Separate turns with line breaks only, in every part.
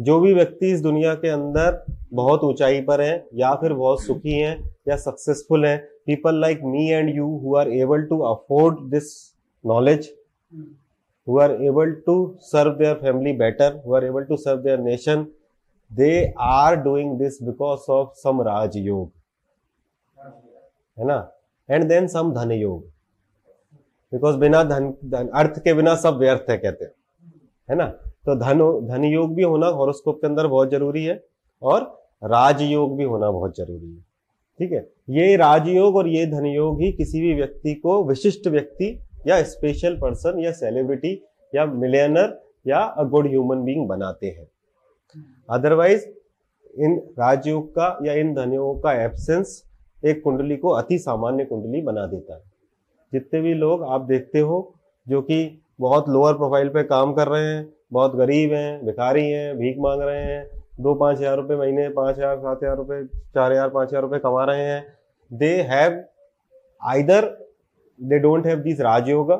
जो भी व्यक्ति इस दुनिया के अंदर बहुत ऊंचाई पर हैं, या फिर बहुत सुखी हैं, या सक्सेसफुल हैं people like me and you who are able to afford this knowledge are able to serve their family better, who are able to serve their nation, they are doing this because of some raj yog है ना? And then some धन योग because बिना धन, अर्थ के बिना सब व्यर्थ है, कहते हैं। है ना? तो धन धन योग भी होना हॉरोस्कोप के अंदर बहुत ज़रूरी है और राजयोग भी होना बहुत ज़रूरी है। ठीक है? ये राजयोग और ये धन योग ही किसी भी व्यक्ति को विशिष्ट व्यक्ति या स्पेशल पर्सन या सेलिब्रिटी या मिलियनर या अ गुड ह्यूमन बीइंग बनाते हैं। अदरवाइज़ इन राजयोग का या इन धनयोग का एब्सेंस एक कुंडली को अति सामान्य कुंडली बना देता है। जितने भी लोग आप देखते हो जो कि बहुत लोअर प्रोफ़ाइल पे काम कर रहे हैं बहुत गरीब हैं, भिखारी हैं, भीख मांग रहे हैं, दो पाँच हज़ार रुपये महीने, पाँच हज़ार, सात हज़ार रुपये, चार हज़ार, पाँच हज़ार रुपये कमा रहे हैं। They have either they don't have this rajyog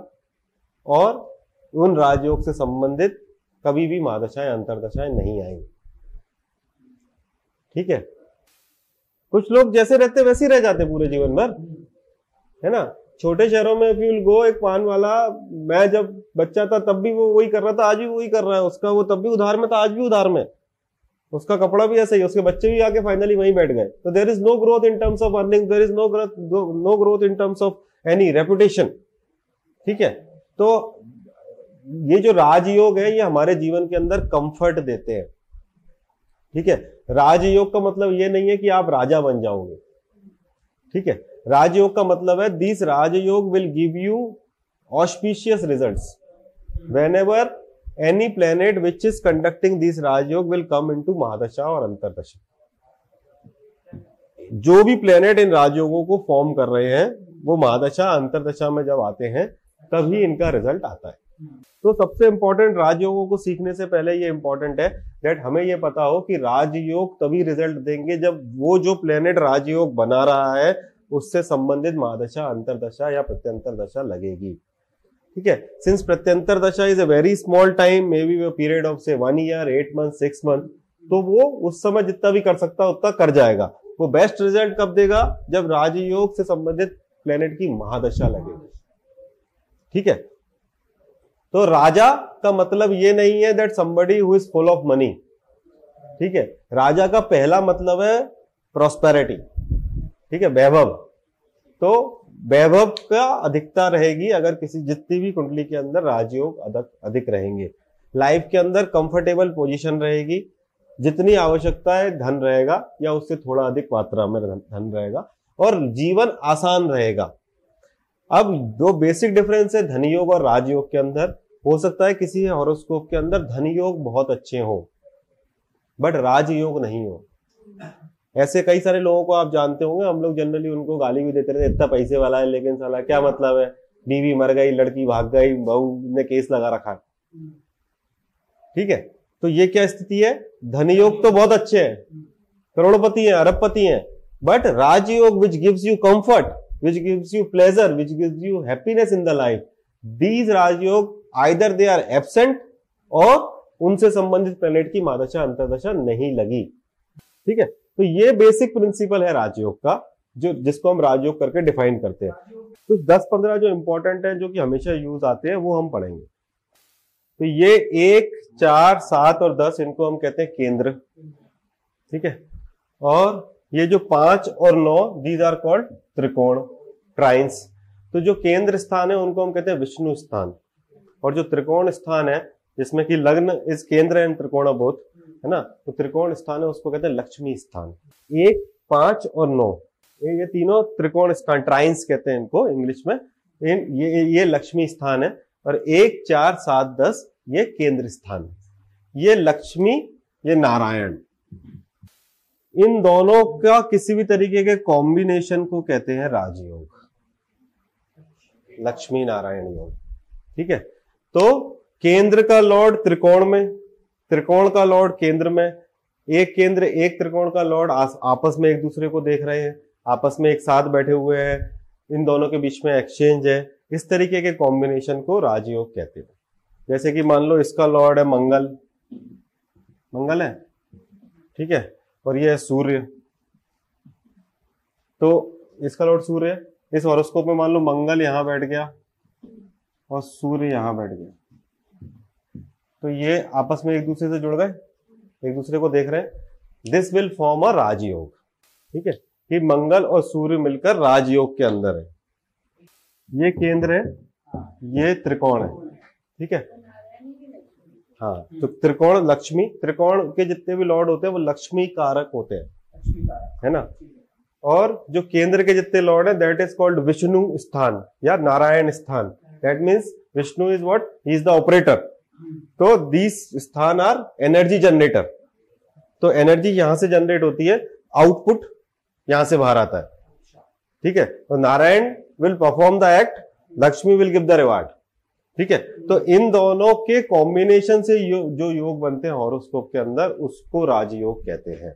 और उन राजयोग से संबंधित कभी भी महादशाएँ अंतरदशाएँ नहीं आएँगी। ठीक है? कुछ लोग जैसे रहते वैसे ही रह जाते पूरे जीवन भर, है ना? छोटे शहरों में इफ़ गो एक पान वाला, मैं जब बच्चा था तब भी वो वही कर रहा था, आज भी वही कर रहा है, उसका वो तब भी उधार में था, आज भी उधार में। उसका कपड़ा भी ऐसा ही, उसके बच्चे भी आके फाइनली वहीं बैठ गए। तो there is no growth in terms of earning there is no growth no growth in terms of any reputation ठीक है? तो ये जो राजयोग है, ये हमारे जीवन के अंदर कंफर्ट देते हैं। ठीक है? राजयोग का मतलब ये नहीं है कि आप राजा बन जाओगे। ठीक है? राजयोग का मतलब है this rajyog will give you auspicious result whenever any planet which is conducting this rajyog will come into mahadasha और अंतरदशा जो भी प्लेनेट इन राजयोगों को फॉर्म कर रहे हैं, वो महादशा अंतरदशा में जब आते हैं, तभी इनका रिज़ल्ट आता है. तो सबसे इंपॉर्टेंट राजयोगों को सीखने से पहले ये इंपॉर्टेंट है दैट हमें ये पता हो कि राजयोग तभी रिज़ल्ट देंगे जब वो जो प्लेनेट राजयोग बना रहा है उससे संबंधित महादशा अंतरदशा या प्रत्यंतर दशा लगेगी। ठीक है? Since pratyantar dasha is a very small time maybe period of say one year eight month six month तो वो उस समय जितना भी कर सकता है, उतना कर जाएगा। वो बेस्ट रिज़ल्ट कब देगा? जब राजयोग से संबंधित प्लेनेट की महादशा लगेगी। ठीक है? तो राजा का मतलब ये नहीं है that somebody who is full of money ठीक है? राजा का पहला मतलब है प्रोस्पेरिटी ठीक है, वैभव। तो वैभव का अधिकता रहेगी अगर किसी जितनी भी कुंडली के अंदर राजयोग अधिक अधिक रहेंगे। लाइफ के अंदर कंफर्टेबल पोजीशन रहेगी। जितनी आवश्यकता है, धन रहेगा या उससे थोड़ा अधिक मात्रा में धन रहेगा और जीवन आसान रहेगा। अब दो बेसिक डिफरेंस है धन योग और राजयोग के अंदर, हो सकता है किसी हॉरोस्कोप के अंदर धन योग बहुत अच्छे हो बट राजयोग नहीं हो। ऐसे कई सारे लोगों को आप जानते होंगे, हम लोग जनरली उनको गाली भी देते रहते इतना पैसे वाला है लेकिन साला क्या मतलब है? बीवी मर गई, लड़की भाग गई, बहू ने केस लगा रखा है। ठीक है? तो ये क्या स्थिति है? धनयोग तो बहुत अच्छे हैं, करोड़पति हैं, अरबपति हैं but rajyog which gives you comfort which gives you pleasure which gives you happiness in the life. These rajyog either they are absent और उनसे संबंधित प्लेनेट की मादशा, अंतरदशा नहीं लगी। ठीक है? तो ये बेसिक प्रिंसिपल है राजयोग का, जो, जिसको हम राजयोग करके डिफाइन करते हैं। तो 10-15 जो इंपॉर्टेंट है, जो कि हमेशा यूज़ आते हैं, वो हम पढ़ेंगे। तो ये एक, चार, सात और दस, इनको हम कहते हैं केंद्र। ठीक है? और ये जो पाँच और नौ दीज आर कॉल्ड त्रिकोण ट्राइंस तो जो केंद्र स्थान है, उनको हम कहते हैं विष्णु स्थान। और जो त्रिकोण स्थान है, जिसमें कि लग्न, इस केंद्र एंड त्रिकोण बोध है ना? तो त्रिकोण स्थान है उसको कहते हैं लक्ष्मी स्थान। एक पाँच और नौ। ये, तीनों त्रिकोण स्थान ट्राइंस कहते हैं इनको इंग्लिश में। इन ये ये लक्ष्मी स्थान है और एक चार सात दस ये केंद्र स्थान है। ये लक्ष्मी ये नारायण। इन दोनों का किसी भी तरीके के कॉम्बिनेशन को कहते हैं राजयोग। लक्ष्मी नारायण योग। ठीक है? तो केंद्र का लॉर्ड त्रिकोण में त्रिकोण का लॉर्ड केंद्र में, एक केंद्र, एक त्रिकोण का लॉर्ड आपस में एक दूसरे को देख रहे हैं, आपस में एक साथ बैठे हुए हैं, इन दोनों के बीच में एक्सचेंज है। इस तरीके के कॉम्बिनेशन को राजयोग कहते हैं। जैसे कि मान लो इसका लॉर्ड है मंगल। मंगल है? ठीक है। और ये है सूर्य। तो इसका लॉर्ड सूर्य इस हॉरोस्कोप में मान लो मंगल यहाँ बैठ गया और सूर्य यहाँ बैठ गया। तो ये आपस में एक दूसरे से जुड़ गए, एक दूसरे को देख रहे हैं। This will form a rajyog ठीक है? कि मंगल और सूर्य मिलकर राजयोग के अंदर है। ये केंद्र है, ये त्रिकोण है। ठीक है? हाँ तो त्रिकोण लक्ष्मी, त्रिकोण के जितने भी लॉर्ड होते हैं, वो लक्ष्मी कारक होते हैं। है ना? और जो केंद्र के जितने लॉर्ड है दैट इज़ कॉल्ड विष्णु स्थान या नारायण स्थान that means Vishnu is what he is the operator तो these sthan are energy generator तो एनर्जी यहाँ से जनरेट होती है आउटपुट यहाँ से बाहर आता है। ठीक है? तो Narayan will perform the act Lakshmi will give the reward ठीक है? तो इन दोनों के कॉम्बिनेशन से यो, जो योग बनते हैं हॉरोस्कोप के अंदर उसको राजयोग कहते हैं।